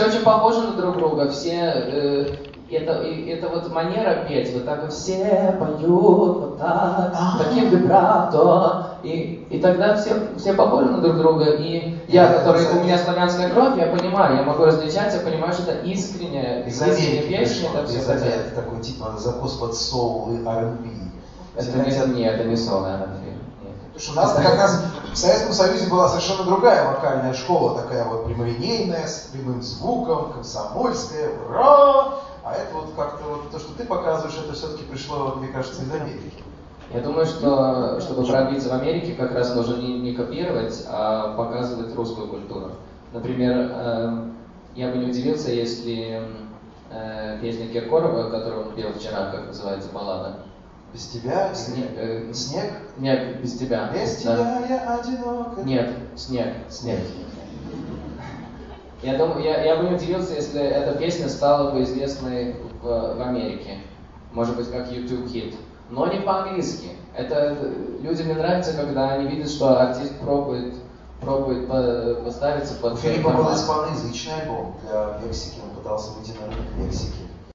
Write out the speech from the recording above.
все очень похожи на друг друга, все э, это, это вот манера петь, вот так вот все поют, вот так, таким вибрато, и, и тогда все, все похожи на друг друга, и я, который, у меня славянская кровь, я понимаю, я могу различать, я понимаю, что это искренняя, искренняя песня, это все из хотят. Америки, такой типа закос под соул и R&B. Это нет, это не это нет. Потому что у нас как раз в Советском Союзе была совершенно другая вокальная школа, такая вот прямолинейная, с прямым звуком, комсомольская, ура! А это вот как-то вот то, что ты показываешь, это все-таки пришло, мне кажется, из Америки. Я думаю, что чтобы пробиться в Америке, как раз нужно не, не копировать, а показывать русскую культуру. Например, э, я бы не удивился, если э, песня Киркорова, которую он пел вчера, как называется баллада, Без тебя, Снег, э, снег, нет, без тебя. без Да. тебя я одинок. Нет, снег, снег. Я думаю, я, я бы не удивился, если эта песня стала бы известной в, в Америке. Может быть, как YouTube хит. Но не по-английски. Это э, людям не нравится, когда они видят, что артист пробует, пробует по- поставиться У под Филиппа был испаноязычный альбом для Мексики, он пытался выйти на рынок Мексики.